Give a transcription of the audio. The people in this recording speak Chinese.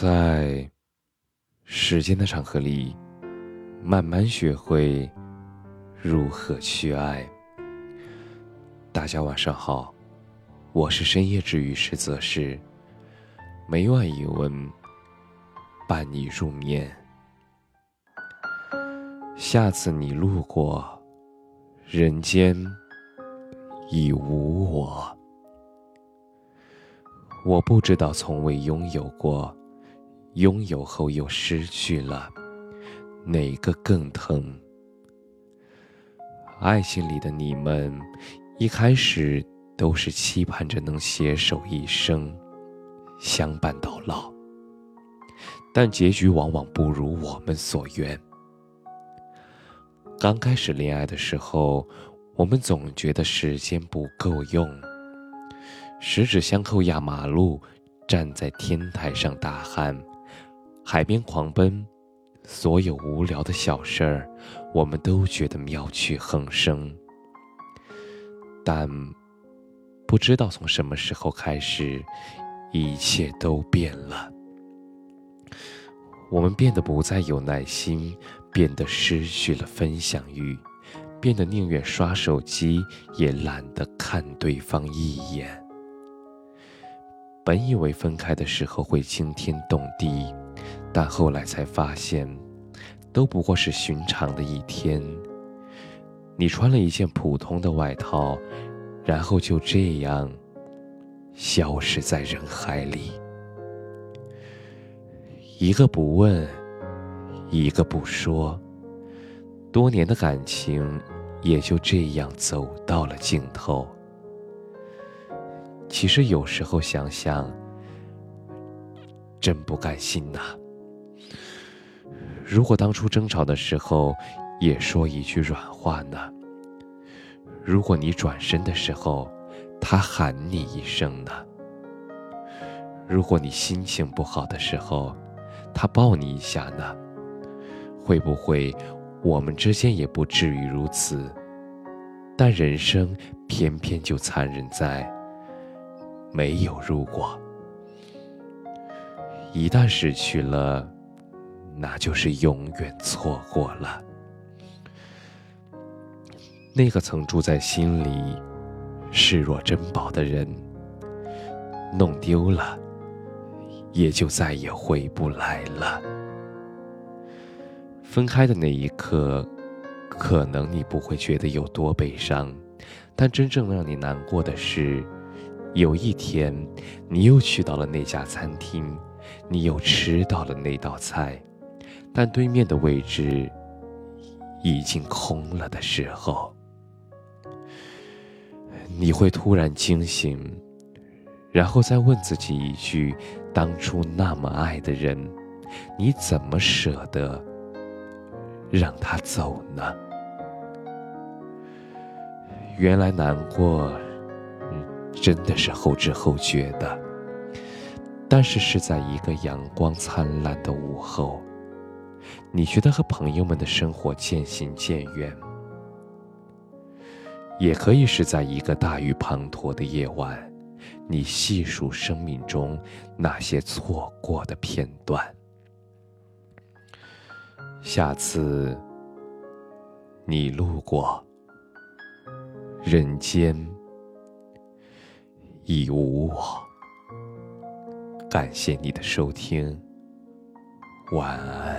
在时间的长河里，慢慢学会如何去爱。大家晚上好，我是深夜治愈师泽是每晚一文伴你入眠。下次你路过，人间已无我。我不知道从未拥有过。拥有后又失去了，哪个更疼？爱情里的你们，一开始都是期盼着能携手一生，相伴到老。但结局往往不如我们所愿。刚开始恋爱的时候，我们总觉得时间不够用，十指相扣压马路，站在天台上大喊。海边狂奔，所有无聊的小事儿，我们都觉得妙趣横生。但不知道从什么时候开始，一切都变了。我们变得不再有耐心，变得失去了分享欲，变得宁愿刷手机也懒得看对方一眼。本以为分开的时候会惊天动地。但后来才发现，都不过是寻常的一天。你穿了一件普通的外套，然后就这样消失在人海里。一个不问，一个不说，多年的感情也就这样走到了尽头。其实有时候想想，真不甘心呐。如果当初争吵的时候也说一句软话呢？如果你转身的时候，他喊你一声呢？如果你心情不好的时候，他抱你一下呢？会不会我们之间也不至于如此？但人生偏偏就残忍在没有如果，一旦失去了。那就是永远错过了。那个曾住在心里、视若珍宝的人，弄丢了，也就再也回不来了。分开的那一刻，可能你不会觉得有多悲伤，但真正让你难过的是，有一天，你又去到了那家餐厅，你又吃到了那道菜。但对面的位置已经空了的时候，你会突然惊醒，然后再问自己一句：当初那么爱的人，你怎么舍得让他走呢？原来难过，真的是后知后觉的，但是是在一个阳光灿烂的午后。你觉得和朋友们的生活渐行渐远，也可以是在一个大雨滂沱的夜晚，你细数生命中那些错过的片段。下次你路过，人间已无我。感谢你的收听，晚安。